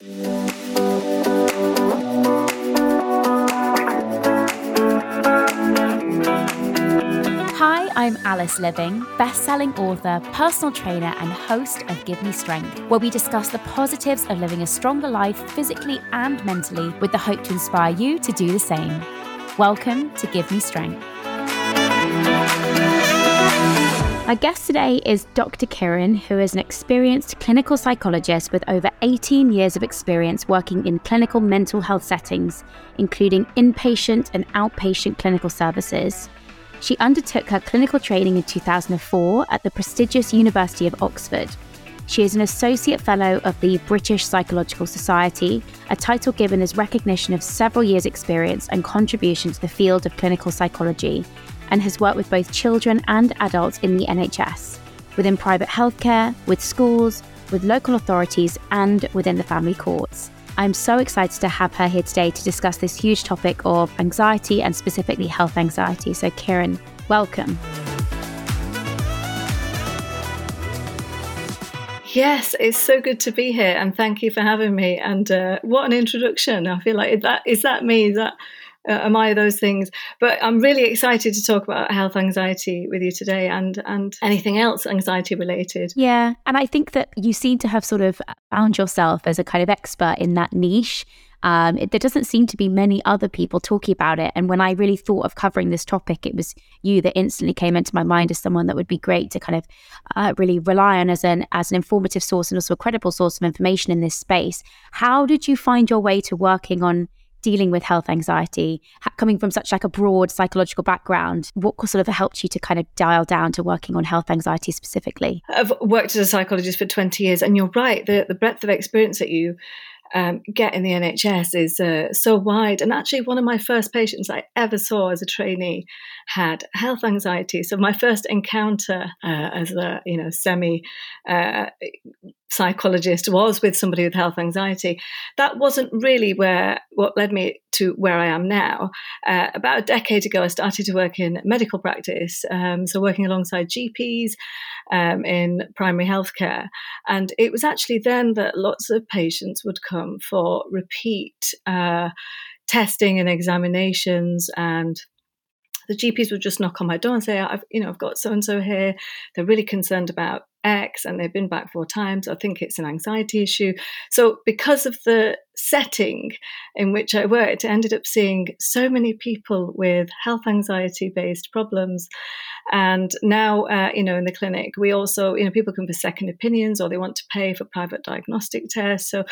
Hi, I'm Alice Liveing, best-selling author, personal trainer, and host of Give Me Strength, where we discuss the positives of living a stronger life physically and mentally with the hope to inspire you to do the same. Welcome to Give Me Strength. Our guest today is Dr. Kirren, who is an experienced clinical psychologist with over 18 years of experience working in clinical mental health settings, including inpatient and outpatient clinical services. She undertook her clinical training in 2004 at the prestigious University of Oxford. She is an Associate Fellow of the British Psychological Society, a title given as recognition of several years' experience and contribution to the field of clinical psychology, and has worked with both children and adults in the NHS, within private healthcare, with schools, with local authorities, and within the family courts. I'm so excited to have her here today to discuss this huge topic of anxiety and specifically health anxiety. So, Kirren, welcome. Yes, it's so good to be here, and thank you for having me. And uh, what an introduction! I feel like that is that me? That uh, am I those things? But I'm really excited to talk about health anxiety with you today and and anything else anxiety related. Yeah, and I think that you seem to have sort of found yourself as a kind of expert in that niche. Um, it, there doesn't seem to be many other people talking about it. And when I really thought of covering this topic, it was you that instantly came into my mind as someone that would be great to kind of uh, really rely on as an as an informative source and also a credible source of information in this space. How did you find your way to working on dealing with health anxiety, coming from such like a broad psychological background, what sort of helped you to kind of dial down to working on health anxiety specifically? I've worked as a psychologist for 20 years, and you're right, the, the breadth of experience that you um, get in the NHS is uh, so wide. And actually, one of my first patients I ever saw as a trainee had health anxiety. So my first encounter uh, as a you know semi uh, psychologist was with somebody with health anxiety. That wasn't really where what led me to where I am now. Uh, about a decade ago, I started to work in medical practice, um, so working alongside GPs um, in primary healthcare, and it was actually then that lots of patients would come for repeat uh, testing and examinations and the GPs would just knock on my door and say, "I've, you know, I've got so and so here. They're really concerned about X and they've been back four times. I think it's an anxiety issue. So, because of the setting in which I worked, I ended up seeing so many people with health anxiety based problems. And now, uh, you know, in the clinic, we also, you know, people come for second opinions or they want to pay for private diagnostic tests. So,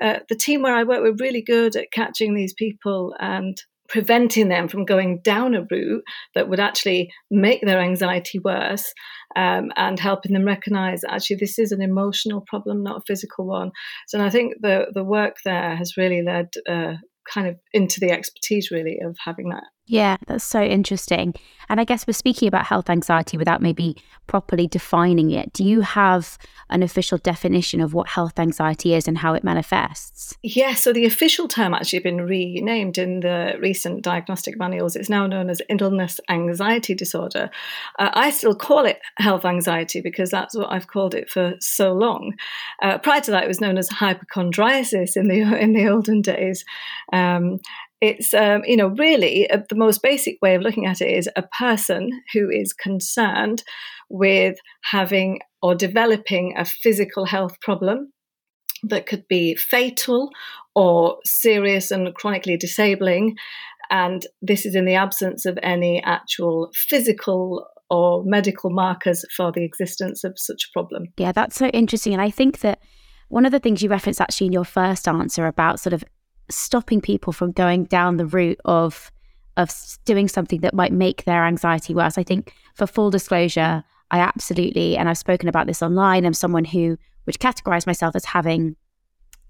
uh, the team where I work, we're really good at catching these people and preventing them from going down a route that would actually make their anxiety worse um, and helping them recognize actually this is an emotional problem, not a physical one. So I think the the work there has really led uh, kind of into the expertise really of having that yeah, that's so interesting. And I guess we're speaking about health anxiety without maybe properly defining it. Do you have an official definition of what health anxiety is and how it manifests? Yeah, so the official term actually been renamed in the recent diagnostic manuals. It's now known as illness anxiety disorder. Uh, I still call it health anxiety because that's what I've called it for so long. Uh, prior to that, it was known as hypochondriasis in the in the olden days. Um, it's um, you know really uh, the most basic way of looking at it is a person who is concerned with having or developing a physical health problem that could be fatal or serious and chronically disabling and this is in the absence of any actual physical or medical markers for the existence of such a problem. Yeah that's so interesting and i think that one of the things you referenced actually in your first answer about sort of stopping people from going down the route of of doing something that might make their anxiety worse. I think for full disclosure, I absolutely and I've spoken about this online. I'm someone who would categorize myself as having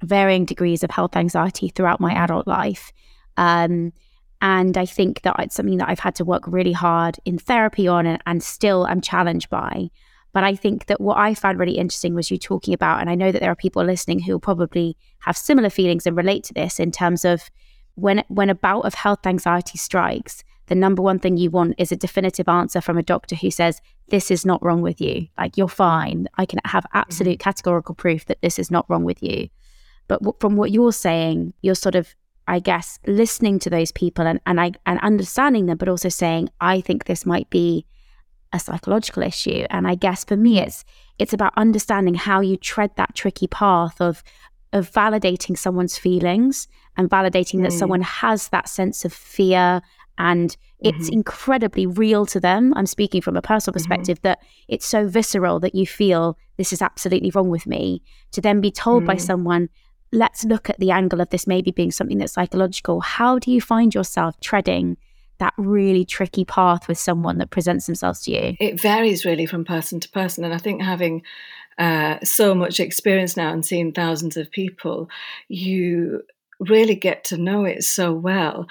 varying degrees of health anxiety throughout my adult life. Um, and I think that it's something that I've had to work really hard in therapy on and, and still am challenged by. But I think that what I found really interesting was you talking about, and I know that there are people listening who probably have similar feelings and relate to this in terms of when when a bout of health anxiety strikes, the number one thing you want is a definitive answer from a doctor who says, This is not wrong with you. Like, you're fine. I can have absolute mm-hmm. categorical proof that this is not wrong with you. But w- from what you're saying, you're sort of, I guess, listening to those people and, and I and understanding them, but also saying, I think this might be a psychological issue. And I guess for me, it's it's about understanding how you tread that tricky path of of validating someone's feelings and validating mm. that someone has that sense of fear and it's mm-hmm. incredibly real to them. I'm speaking from a personal mm-hmm. perspective mm-hmm. that it's so visceral that you feel this is absolutely wrong with me. To then be told mm. by someone, let's look at the angle of this maybe being something that's psychological. How do you find yourself treading that really tricky path with someone that presents themselves to you? It varies really from person to person. And I think having uh, so much experience now and seeing thousands of people, you really get to know it so well.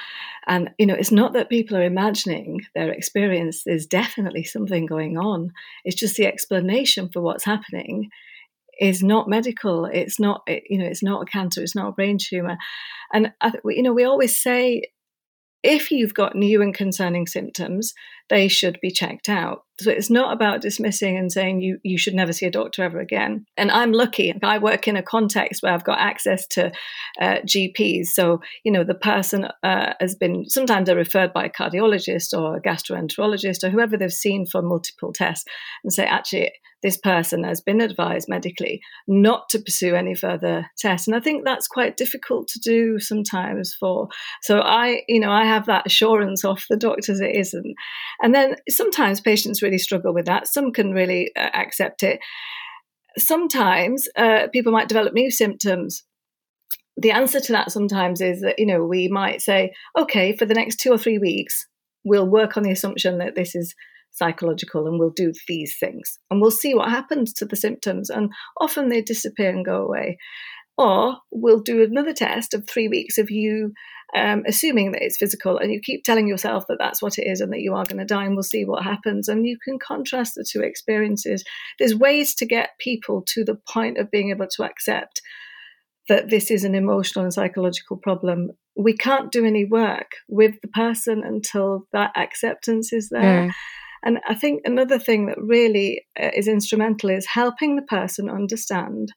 And, you know, it's not that people are imagining their experience, there's definitely something going on. It's just the explanation for what's happening is not medical. It's not, you know, it's not a cancer, it's not a brain tumor. And, you know, we always say if you've got new and concerning symptoms, they should be checked out. So it's not about dismissing and saying you, you should never see a doctor ever again. And I'm lucky. I work in a context where I've got access to uh, GPs. So, you know, the person uh, has been, sometimes they're referred by a cardiologist or a gastroenterologist or whoever they've seen for multiple tests and say, actually, this person has been advised medically not to pursue any further tests. And I think that's quite difficult to do sometimes for. So I, you know, I have that assurance off the doctors it isn't. And then sometimes patients really struggle with that. Some can really uh, accept it. Sometimes uh, people might develop new symptoms the answer to that sometimes is that you know we might say okay for the next two or three weeks we'll work on the assumption that this is psychological and we'll do these things and we'll see what happens to the symptoms. And often they disappear and go away. Or we'll do another test of three weeks of you um, assuming that it's physical and you keep telling yourself that that's what it is and that you are going to die and we'll see what happens. And you can contrast the two experiences. There's ways to get people to the point of being able to accept that this is an emotional and psychological problem. We can't do any work with the person until that acceptance is there. Mm. And I think another thing that really uh, is instrumental is helping the person understand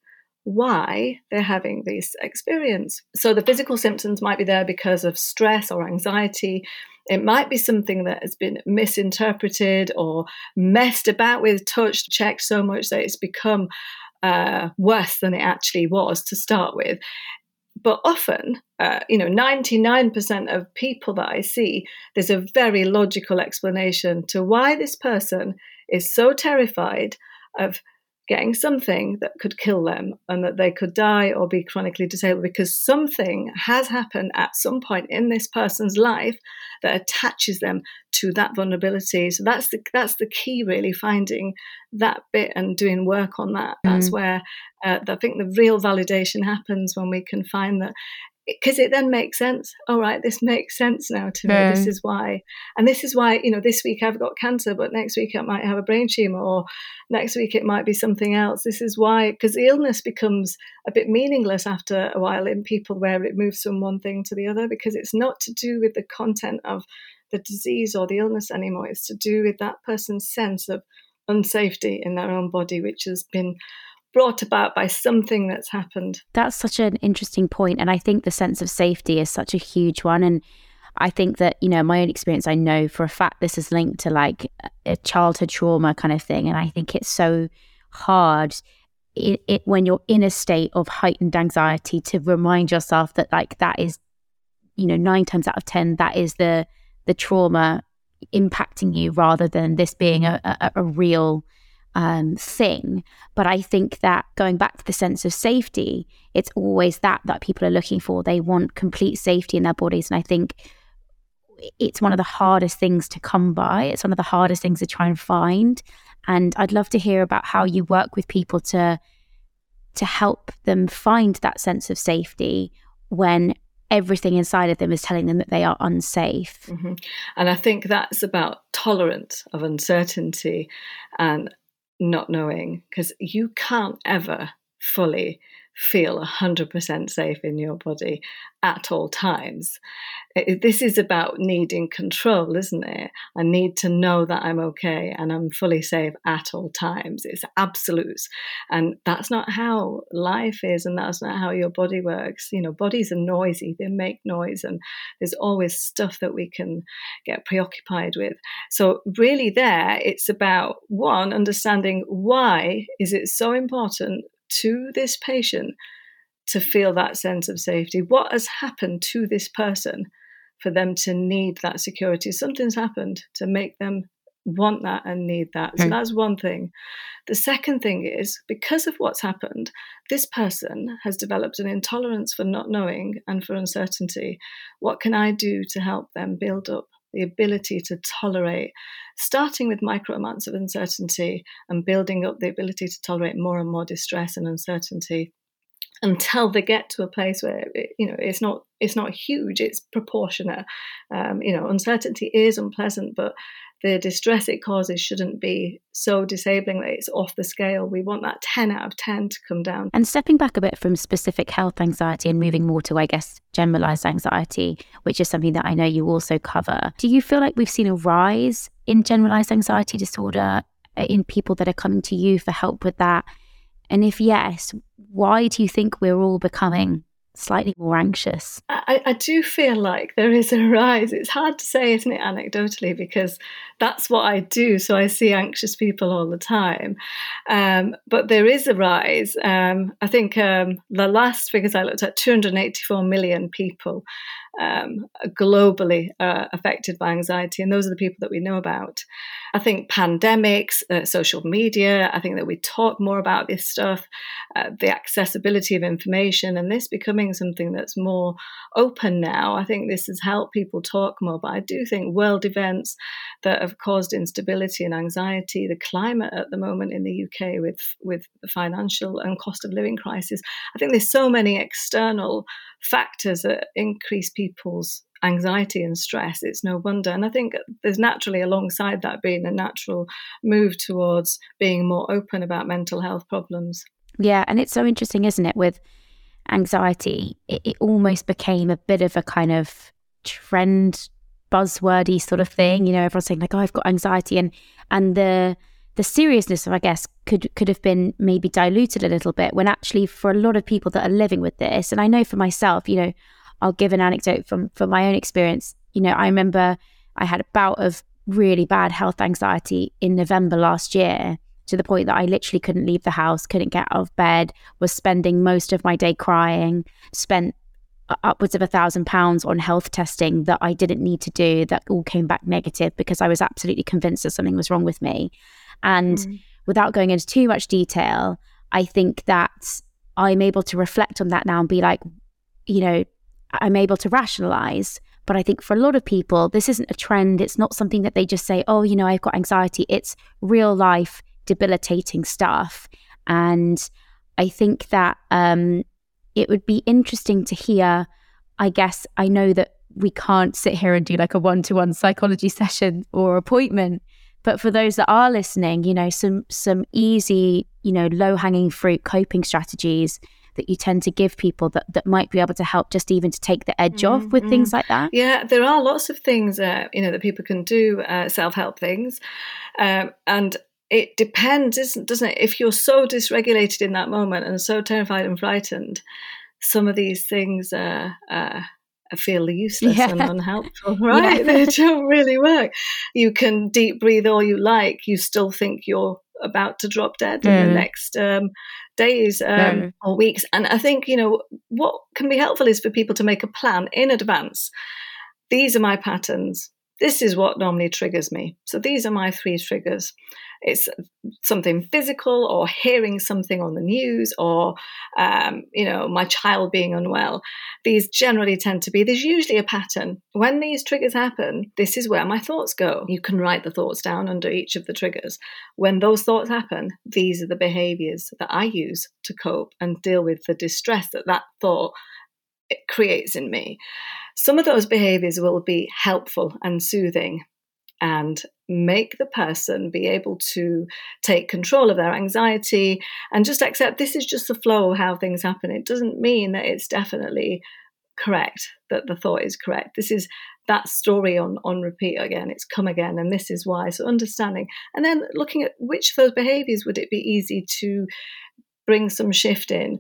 why they're having this experience. So the physical symptoms might be there because of stress or anxiety. It might be something that has been misinterpreted or messed about with, touched, checked so much that it's become uh, worse than it actually was to start with but often, uh, you know, 99% of people that I see, there's a very logical explanation to why this person is so terrified of getting something that could kill them and that they could die or be chronically disabled because something has happened at some point in this person's life that attaches them to that vulnerability. So that's the that's the key, really, finding that bit and doing work on that. That's mm. where uh, I think the real validation happens when we can find that because it then makes sense. All right, this makes sense now to me. This is why, and this is why you know this week I've got cancer, but next week I might have a brain tumor, or next week it might be something else. This is why because the illness becomes a bit meaningless after a while in people where it moves from one thing to the other because it's not to do with the content of the disease or the illness anymore. It's to do with that person's sense of unsafety in their own body, which has been brought about by something that's happened. That's such an interesting point, and I think the sense of safety is such a huge one. And I think that you know my own experience, I know for a fact this is linked to like a childhood trauma kind of thing, and I think it's so hard. It, it when you're in a state of heightened anxiety to remind yourself that like that is you know nine times out of ten that is the the trauma impacting you rather than this being a, a, a real um, thing. But I think that going back to the sense of safety, it's always that that people are looking for. They want complete safety in their bodies. And I think it's one of the hardest things to come by. It's one of the hardest things to try and find. And I'd love to hear about how you work with people to to help them find that sense of safety when everything inside of them is telling them that they are unsafe. Mm-hmm. And I think that's about tolerance of uncertainty and not knowing because you can't ever fully feel 100% safe in your body at all times. This is about needing control, isn't it? I need to know that I'm okay and I'm fully safe at all times. It's absolutes. And that's not how life is, and that's not how your body works. You know, bodies are noisy, they make noise, and there's always stuff that we can get preoccupied with. So, really, there, it's about one, understanding why is it so important to this patient to feel that sense of safety? What has happened to this person for them to need that security? Something's happened to make them want that and need that. So that's one thing. The second thing is because of what's happened, this person has developed an intolerance for not knowing and for uncertainty. What can I do to help them build up the ability to tolerate, starting with micro amounts of uncertainty and building up the ability to tolerate more and more distress and uncertainty until they get to a place where you know it's not it's not huge it's proportionate. Um, you know uncertainty is unpleasant but the distress it causes shouldn't be so disabling that it's off the scale. We want that 10 out of 10 to come down. And stepping back a bit from specific health anxiety and moving more to, I guess, generalized anxiety, which is something that I know you also cover, do you feel like we've seen a rise in generalized anxiety disorder uh, in people that are coming to you for help with that? And if yes, why do you think we're all becoming slightly more anxious? I, I, do feel like there is a rise. It's hard to say, isn't it, anecdotally, because that's what I do. So I see anxious people all the time. Um, but there is a rise. Um, I think um, the last figures I looked at 284 million people um, globally uh, affected by anxiety, and those are the people that we know about. I think pandemics, uh, social media, I think that we talk more about this stuff, uh, the accessibility of information, and this becoming something that's more open now. I think this has helped people talk more, but I do think world events that have caused instability and anxiety, the climate at the moment in the UK with, with the financial and cost of living crisis, I think there's so many external factors that increase people's anxiety and stress, it's no wonder. And I think there's naturally, alongside that, being a natural move towards being more open about mental health problems. Yeah. And it's so interesting, isn't it? With anxiety, it, it almost became a bit of a kind of trend buzzwordy sort of thing. You know, everyone's saying like, "Oh, I've got anxiety," and and the the seriousness of, I guess, could could have been maybe diluted a little bit. When actually, for a lot of people that are living with this, and I know for myself, you know, I'll give an anecdote from from my own experience. You know, I remember I had a bout of really bad health anxiety in November last year to the point that I literally couldn't leave the house, couldn't get out of bed, was spending most of my day crying, spent upwards of a thousand pounds on health testing that I didn't need to do that all came back negative because I was absolutely convinced that something was wrong with me. And mm. without going into too much detail, I think that I'm able to reflect on that now and be like, you know, I'm able to rationalize. But I think for a lot of people, this isn't a trend. It's not something that they just say, oh, you know, I've got anxiety. It's real life debilitating stuff. And I think that um, it would be interesting to hear. I guess I know that we can't sit here and do like a one to one psychology session or appointment. But for those that are listening, you know, some some easy, you know, low hanging fruit coping strategies that you tend to give people that, that might be able to help just even to take the edge mm-hmm. off with things like that? Yeah, there are lots of things, uh, you know, that people can do, uh, self help things. Um, and it depends, doesn't it? If you're so dysregulated in that moment and so terrified and frightened, some of these things uh, uh, feel useless yeah. and unhelpful, right? Yeah. they don't really work. You can deep breathe all you like, you still think you're about to drop dead mm. in the mm. next um, days um, mm. or weeks. And I think, you know, what can be helpful is for people to make a plan in advance. These are my patterns. This is what normally triggers me. So these are my three triggers. It's something physical or hearing something on the news or um, you know my child being unwell. These generally tend to be there's usually a pattern. When these triggers happen this is where my thoughts go. You can write the thoughts down under each of the triggers. When those thoughts happen these are the behaviors that i use to cope and deal with the distress that that thought creates in me some of those behaviors will be helpful and soothing and make the person be able to take control of their anxiety and just accept this is just the flow of how things happen. It doesn't mean that it's definitely correct, that the thought is correct. This is that story on, on repeat again. It's come again, and this is why. So, understanding and then looking at which of those behaviors would it be easy to bring some shift in.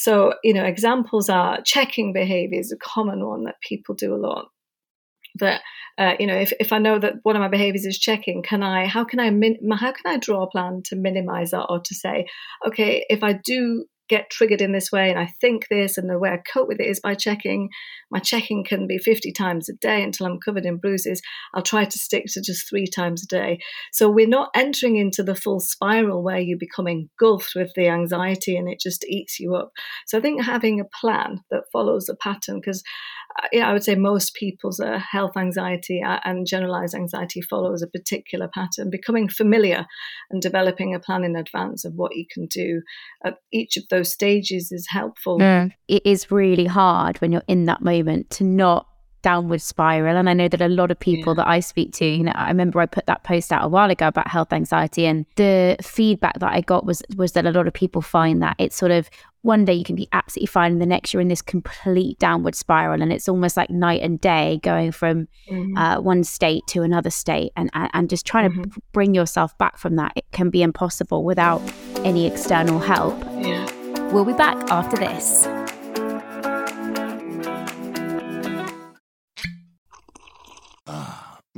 So, you know, examples are checking behavior is a common one that people do a lot. That uh, you know if, if i know that one of my behaviors is checking can i how can i min- how can i draw a plan to minimize that or to say okay if i do get triggered in this way and I think this and the way I cope with it is by checking. My checking can be 50 times a day until I'm covered in bruises. I'll try to stick to just three times a day. So we're not entering into the full spiral where you become engulfed with the anxiety and it just eats you up. So I think having a plan that follows a pattern, because yeah, I would say most people's uh, health anxiety uh, and generalized anxiety follows a particular pattern. Becoming familiar and developing a plan in advance of what you can do at each of those stages is helpful. Mm. It is really hard when you're in that moment to not downward spiral. And I know that a lot of people yeah. that I speak to, you know, I remember I put that post out a while ago about health anxiety, and the feedback that I got was was that a lot of people find that it's sort of one day you can be absolutely fine, and the next you're in this complete downward spiral, and it's almost like night and day going from mm-hmm. uh, one state to another state, and and just trying mm-hmm. to bring yourself back from that. It can be impossible without any external help. Yeah. We'll be back after this.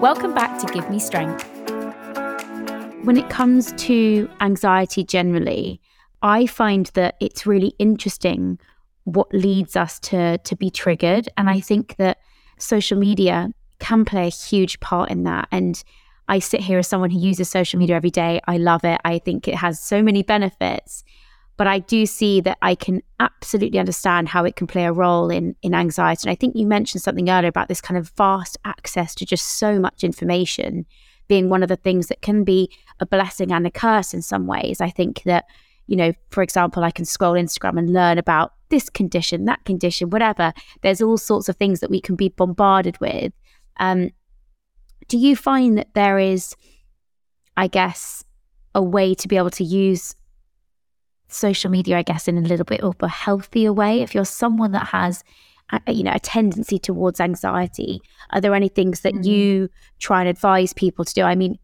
Welcome back to Give Me Strength. When it comes to anxiety generally, I find that it's really interesting what leads us to to be triggered and I think that social media can play a huge part in that and I sit here as someone who uses social media every day. I love it. I think it has so many benefits but I do see that I can absolutely understand how it can play a role in in anxiety. And I think you mentioned something earlier about this kind of vast access to just so much information being one of the things that can be a blessing and a curse in some ways. I think that, you know, for example, I can scroll Instagram and learn about this condition, that condition, whatever. There's all sorts of things that we can be bombarded with. Um, do you find that there is, I guess, a way to be able to use social media, I guess, in a little bit of a healthier way. If you're someone that has, a, you know, a tendency towards anxiety, are there any things that mm-hmm. you try and advise people to do? I mean,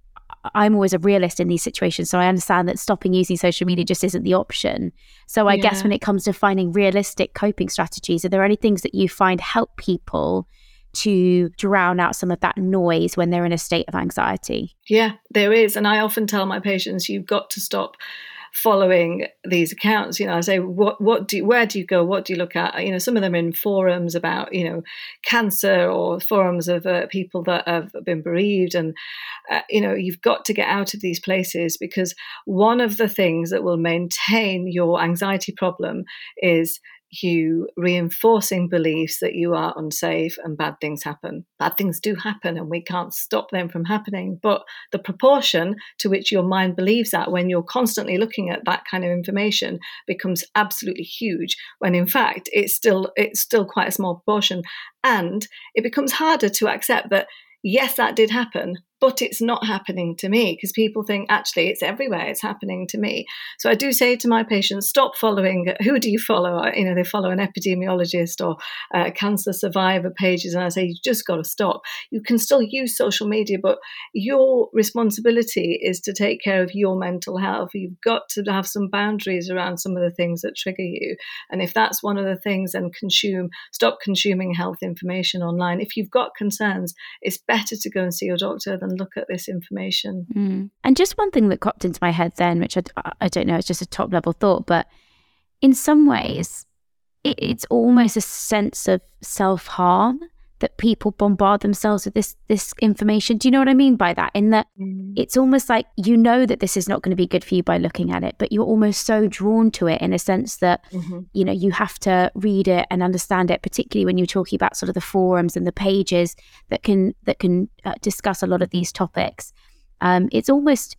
I'm always a realist in these situations, so I understand that stopping using social media just isn't the option. So I yeah. guess when it comes to finding realistic coping strategies, are there any things that you find help people? to drown out some of that noise when they're in a state of anxiety? Yeah, there is. And I often tell my patients, you've got to stop following these accounts. You know, I say, what, what do, you, where do you go? What do you look at? You know, some of them in forums about, you know, cancer or forums of uh, people that have been bereaved, and uh, you know, you've got to get out of these places because one of the things that will maintain your anxiety problem is you reinforcing beliefs that you are unsafe and bad things happen. Bad things do happen and we can't stop them from happening. But the proportion to which your mind believes that when you're constantly looking at that kind of information becomes absolutely huge when in fact it's still it's still quite a small proportion. And it becomes harder to accept that yes, that did happen, but it's not happening to me because people think actually it's everywhere it's happening to me. So i do say to my patients stop following who do you follow? You know they follow an epidemiologist or uh, cancer survivor pages and i say you've just got to stop. You can still use social media but your responsibility is to take care of your mental health. You've got to have some boundaries around some of the things that trigger you. And if that's one of the things then consume stop consuming health information online. If you've got concerns it's better to go and see your doctor look at this information. Mm. And just one thing that cropped into my head then, which I, I don't know, it's just a top level thought, but in some ways, it, it's almost a sense of self harm that people bombard themselves with this this information. Do you know what I mean by that? In that mm. it's almost like you know that this is not going to be good for you by looking at it, but you're almost so drawn to it in a sense that mm-hmm. you know you have to read it and understand it, particularly when you're talking about sort of the forums and the pages that can that can uh, discuss a lot of these topics. Um, it's almost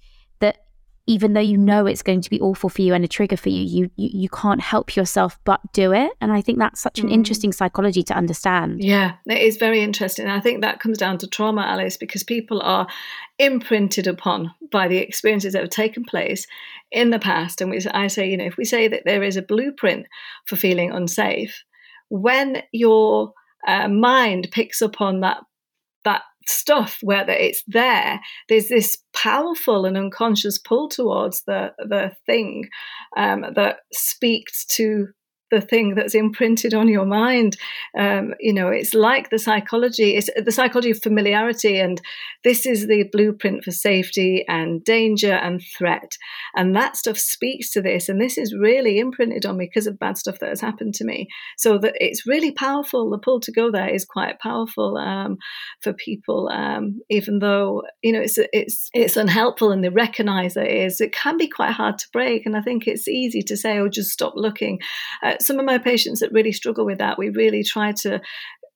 even though you know it's going to be awful for you and a trigger for you, you you, you can't help yourself but do it. And I think that's such an mm. interesting psychology to understand. Yeah, it is very interesting. I think that comes down to trauma, Alice, because people are imprinted upon by the experiences that have taken place in the past. And we, I say, you know, if we say that there is a blueprint for feeling unsafe, when your uh, mind picks up on that that stuff whether it's there there's this powerful and unconscious pull towards the the thing um, that speaks to the thing that's imprinted on your mind. Um, you know, it's like the psychology, it's the psychology of familiarity, and this is the blueprint for safety and danger and threat. And that stuff speaks to this, and this is really imprinted on me because of bad stuff that has happened to me. So that it's really powerful. The pull to go there is quite powerful um, for people, um, even though you know it's it's it's unhelpful, and they recognise that it is. It can be quite hard to break, and I think it's easy to say, "Oh, just stop looking." Uh, some of my patients that really struggle with that, we really try to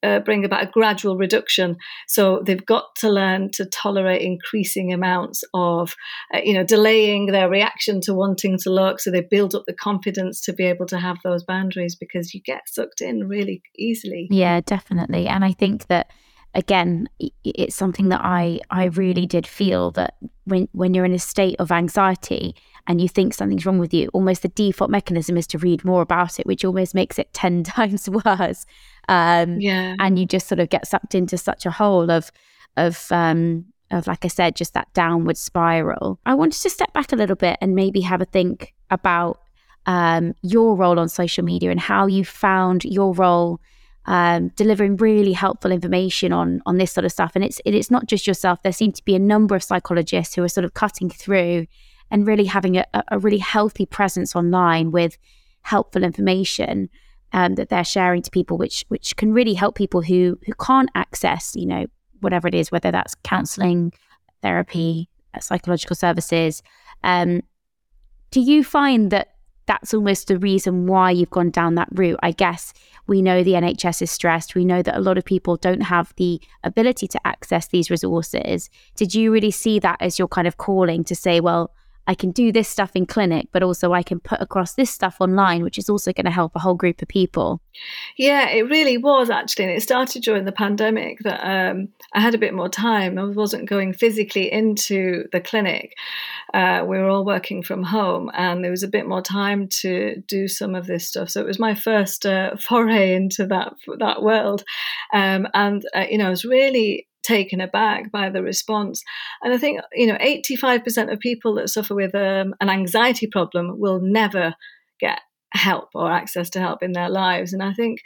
uh, bring about a gradual reduction. So they've got to learn to tolerate increasing amounts of, uh, you know, delaying their reaction to wanting to look. So they build up the confidence to be able to have those boundaries because you get sucked in really easily. Yeah, definitely. And I think that again it's something that i i really did feel that when when you're in a state of anxiety and you think something's wrong with you, almost the default mechanism is to read more about it, which almost makes it 10 times worse. Um, yeah. And you just sort of get sucked into such a hole of, of, um, of, like I said, just that downward spiral. I wanted to step back a little bit and maybe have a think about um, your role on social media and how you found your role um, delivering really helpful information on on this sort of stuff. And it's it, it's not just yourself. There seem to be a number of psychologists who are sort of cutting through and really having a, a really healthy presence online with helpful information um, that they're sharing to people, which which can really help people who who can't access, you know, whatever it is, whether that's counselling, therapy, uh, psychological services. Um, do you find that that's almost the reason why you've gone down that route? I guess we know the NHS is stressed. We know that a lot of people don't have the ability to access these resources. Did you really see that as your kind of calling to say, well, I can do this stuff in clinic, but also I can put across this stuff online, which is also going to help a whole group of people. Yeah, it really was actually. And it started during the pandemic that um, I had a bit more time. I wasn't going physically into the clinic. Uh, we were all working from home, and there was a bit more time to do some of this stuff. So it was my first uh, foray into that that world, um, and uh, you know, I was really taken aback by the response. And I think, you know, 85% of people that suffer with um, an anxiety problem will never get help or access to help in their lives. And I think,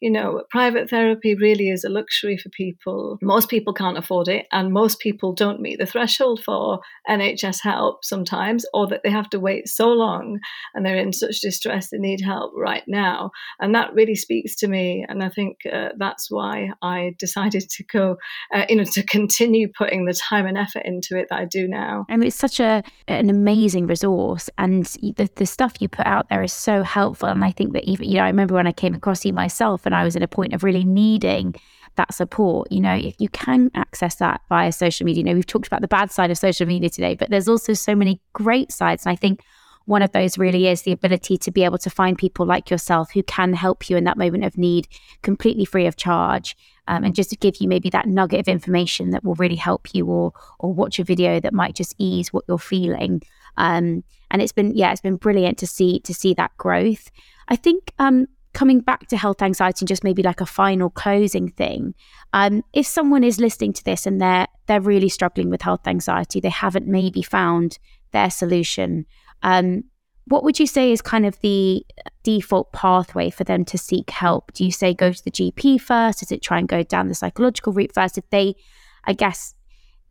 you know, private therapy really is a luxury for people. Most people can't afford it, and most people don't meet the threshold for NHS help sometimes, or that they have to wait so long and they're in such distress they need help right now. And that really speaks to me. And I think uh, that's why I decided to go, uh, you know, to continue putting the time and effort into it that I do now. And it's such a an amazing resource, and the, the stuff you put out there is so helpful. And I think that even, you know, I remember when I came across you myself and I was at a point of really needing that support, you know, if you can access that via social media, you know, we've talked about the bad side of social media today, but there's also so many great sides. And I think one of those really is the ability to be able to find people like yourself who can help you in that moment of need completely free of charge. Um, and just to give you maybe that nugget of information that will really help you or or watch a video that might just ease what you're feeling. Um, and it's been yeah, it's been brilliant to see to see that growth. I think um, coming back to health anxiety and just maybe like a final closing thing um, if someone is listening to this and they're they're really struggling with health anxiety they haven't maybe found their solution um, what would you say is kind of the default pathway for them to seek help? Do you say go to the gp first? Is it try and go down the psychological route first? If they i guess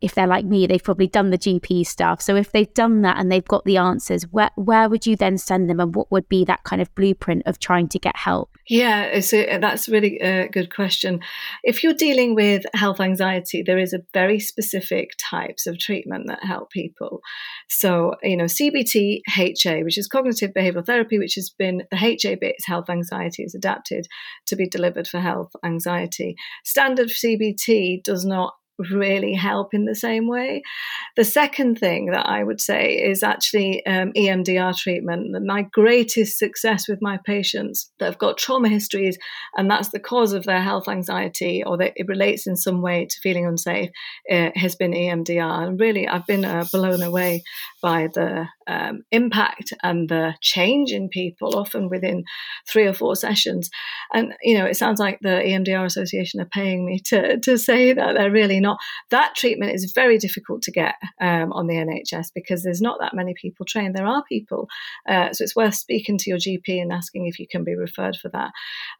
if they're like me, they've probably done the GP stuff. So if they've done that and they've got the answers, where where would you then send them, and what would be that kind of blueprint of trying to get help? Yeah, so uh, that's really a good question. If you're dealing with health anxiety, there is a very specific types of treatment that help people. So, you know, CBT, HA, which is cognitive behavioral therapy, which has been the HA bit is health anxiety, is adapted to be delivered for health anxiety. Standard CBT does not really help in the same way. The second thing that I would say is actually um, EMDR treatment. My greatest success with my patients that have got trauma histories, and that's the cause of their health anxiety, or that it relates in some way to feeling unsafe, uh, has been EMDR. And really, I've been uh, blown away by the um, impact and the change in people, often within three or four sessions. And you know, it sounds like the EMDR Association are paying me to to say that they're really not. That treatment is very difficult to get um, on the NHS because there's not that many people trained. There are people, uh, so it's worth speaking to your GP and asking if you can be referred for that.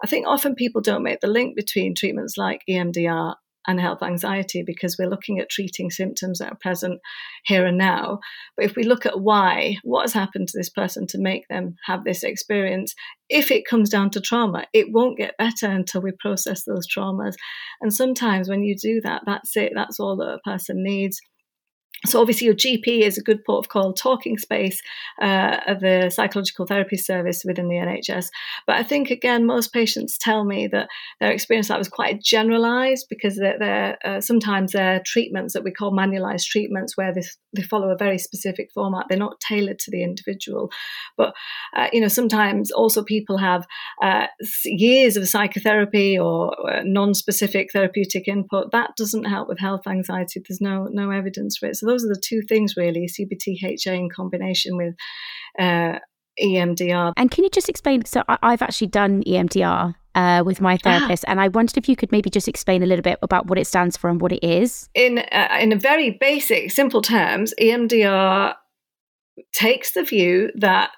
I think often people don't make the link between treatments like EMDR and health anxiety because we're looking at treating symptoms that are present here and now. But if we look at why, what has happened to this person to make them have this experience, if it comes down to trauma, it won't get better until we process those traumas. And sometimes when you do that, that's it, that's all that a person needs. So obviously your GP is a good port of call, talking space uh, of a psychological therapy service within the NHS. But I think again, most patients tell me that their experience that was quite generalised because they're, they're uh, sometimes they're treatments that we call manualised treatments where they, they follow a very specific format. They're not tailored to the individual. But uh, you know, sometimes also people have uh, years of psychotherapy or uh, non-specific therapeutic input. That doesn't help with health anxiety. There's no no evidence for it. So those are the two things really CBT-HA in combination with uh, EMDR. And can you just explain? So I, have actually done EMDR uh, with my ah. therapist, ah. and I wondered if you could maybe just explain a little bit about what it stands for and what it is. In uh, in a very basic, simple terms, EMDR takes the view that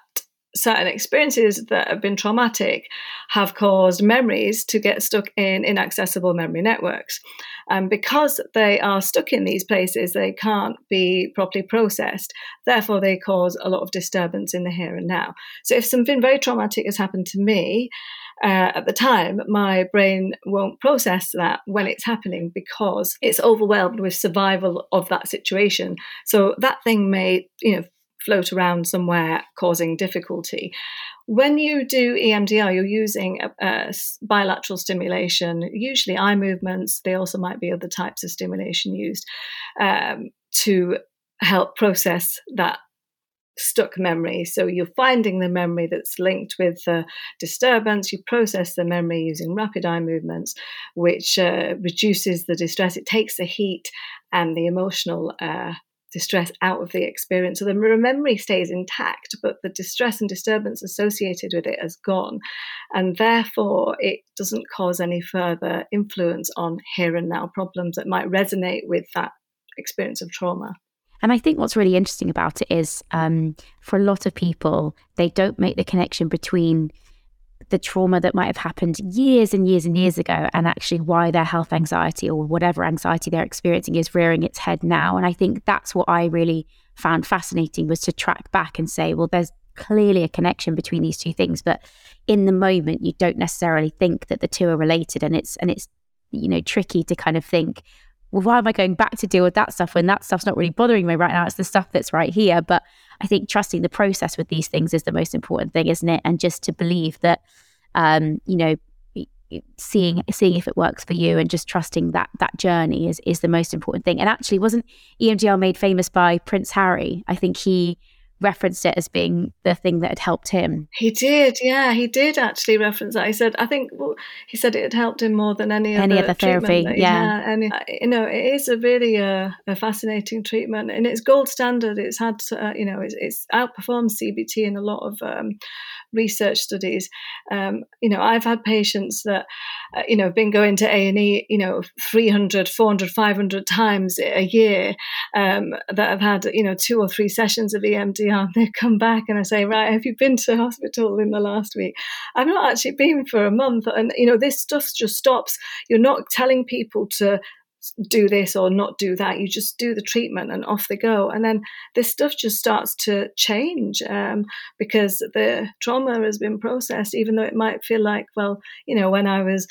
certain experiences that have been traumatic have caused memories to get stuck in inaccessible memory networks. And because they are stuck in these places, they can't be properly processed. Therefore, they cause a lot of disturbance in the here and now. So, if something very traumatic has happened to me, uh, at the time, my brain won't process that when it's happening because it's overwhelmed with survival of that situation. So that thing may, you know, float around somewhere causing difficulty. When you do EMDR, you're using a, a bilateral stimulation, usually eye movements. There also might be other types of stimulation used um, to help process that stuck memory. So you're finding the memory that's linked with the disturbance. You process the memory using rapid eye movements, which uh, reduces the distress. It takes the heat and the emotional uh, distress out of the experience. So the memory stays intact, but the distress and disturbance associated with it has gone. And therefore, it doesn't cause any further influence on here and now problems that might resonate with that experience of trauma. And I think what's really interesting about it is um, for a lot of people, they don't make the connection between the trauma that might have happened years and years and years ago, and actually why their health anxiety or whatever anxiety they're experiencing is rearing its head now. And I think that's what I really found fascinating was to track back and say, well, there's clearly a connection between these two things, but in the moment you don't necessarily think that the two are related, and it's and it's you know tricky to kind of think well, why am I going back to deal with that stuff when that stuff's not really bothering me right now? It's the stuff that's right here. But I think trusting the process with these things is the most important thing, isn't it? And just to believe that, um, you know, seeing seeing if it works for you and just trusting that that journey is is the most important thing. And actually, wasn't EMDR made famous by Prince Harry? I think he referenced it as being the thing that had helped him. He did, yeah, he did actually reference that. He said, I think well, he said it had helped him more than any, any other, therapy. Yeah, and you know, it is a really uh, a fascinating treatment, and it's gold standard. It's had, uh, you know, it's, it's outperformed CBT in a lot of um, research studies. Um, you know, I've had patients that, uh, you know, have been going to A&E, you know, 300, 400, 500 times a year um, that have had, you know, two or three sessions of EMDR. They come back and I say, right, have you been to hospital in the last week? I've not actually been for a month. And, you know, this stuff just stops. You're not telling people to do this or not do that. You just do the treatment and off they go. And then this stuff just starts to change um, because the trauma has been processed, even though it might feel like, well, you know, when I was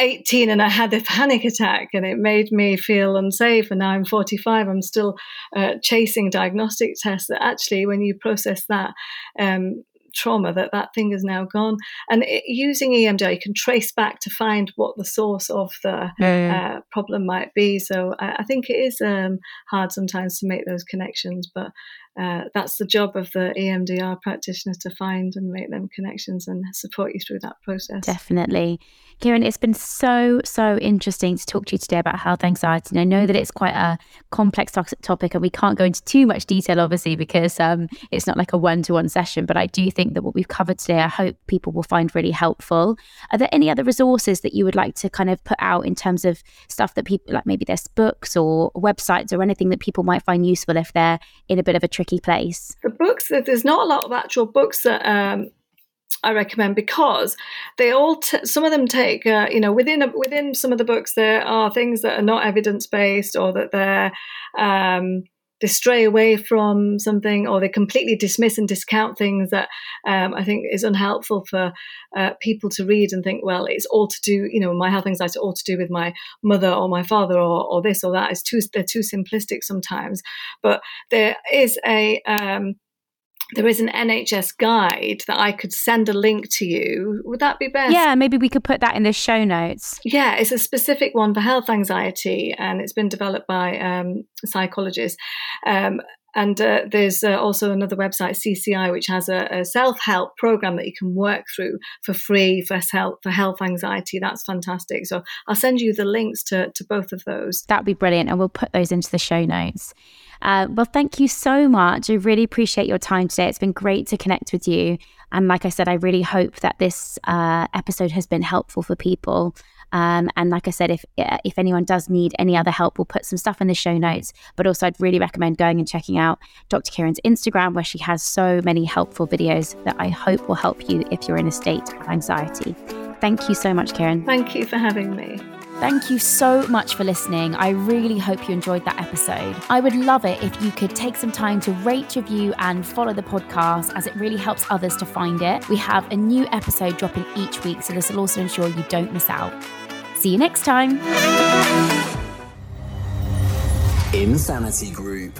18 and I had the panic attack and it made me feel unsafe. And now I'm 45, I'm still uh, chasing diagnostic tests that actually, when you process that, um, trauma that that thing is now gone and it, using emdr you can trace back to find what the source of the yeah. uh, problem might be so I, I think it is um, hard sometimes to make those connections but uh, that's the job of the EMDR practitioner to find and make them connections and support you through that process. Definitely. Kirren, it's been so, so interesting to talk to you today about health anxiety. And I know that it's quite a complex topic and we can't go into too much detail, obviously, because um, it's not like a one to one session. But I do think that what we've covered today, I hope people will find really helpful. Are there any other resources that you would like to kind of put out in terms of stuff that people, like maybe there's books or websites or anything that people might find useful if they're in a bit of a tricky place? The books, there's not a lot of actual books that um, I recommend because they all t- some of them take uh, you know within a, within some of the books there are things that are not evidence based or that they're um, they stray away from something or they completely dismiss and discount things that um, I think is unhelpful for uh, people to read and think, well, it's all to do, you know, my health anxiety all to do with my mother or my father or, or this or that. Is too they're too simplistic sometimes, but there is a um, there is an NHS guide that I could send a link to you. Would that be best? Yeah, maybe we could put that in the show notes. Yeah, it's a specific one for health anxiety, and it's been developed by um, psychologists. Um, and uh, there's uh, also another website, CCI, which has a, a, self-help program that you can work through for free for health for health anxiety. That's fantastic. So I'll send you the links to to both of those. That'd be brilliant, and we'll put those into the show notes. Uh, well, thank you so much. I really appreciate your time today. It's been great to connect with you. And like I said, I really hope that this uh, episode has been helpful for people. Um, and like I said, if if anyone does need any other help, we'll put some stuff in the show notes. But also, I'd really recommend going and checking out Dr. Kirren's Instagram, where she has so many helpful videos that I hope will help you if you're in a state of anxiety. Thank you so much, Kirren. Thank you for having me. Thank you so much for listening. I really hope you enjoyed that episode. I would love it if you could take some time to rate, review, and follow the podcast as it really helps others to find it. We have a new episode dropping each week, so this will also ensure you don't miss out. See you next time. Insanity Group.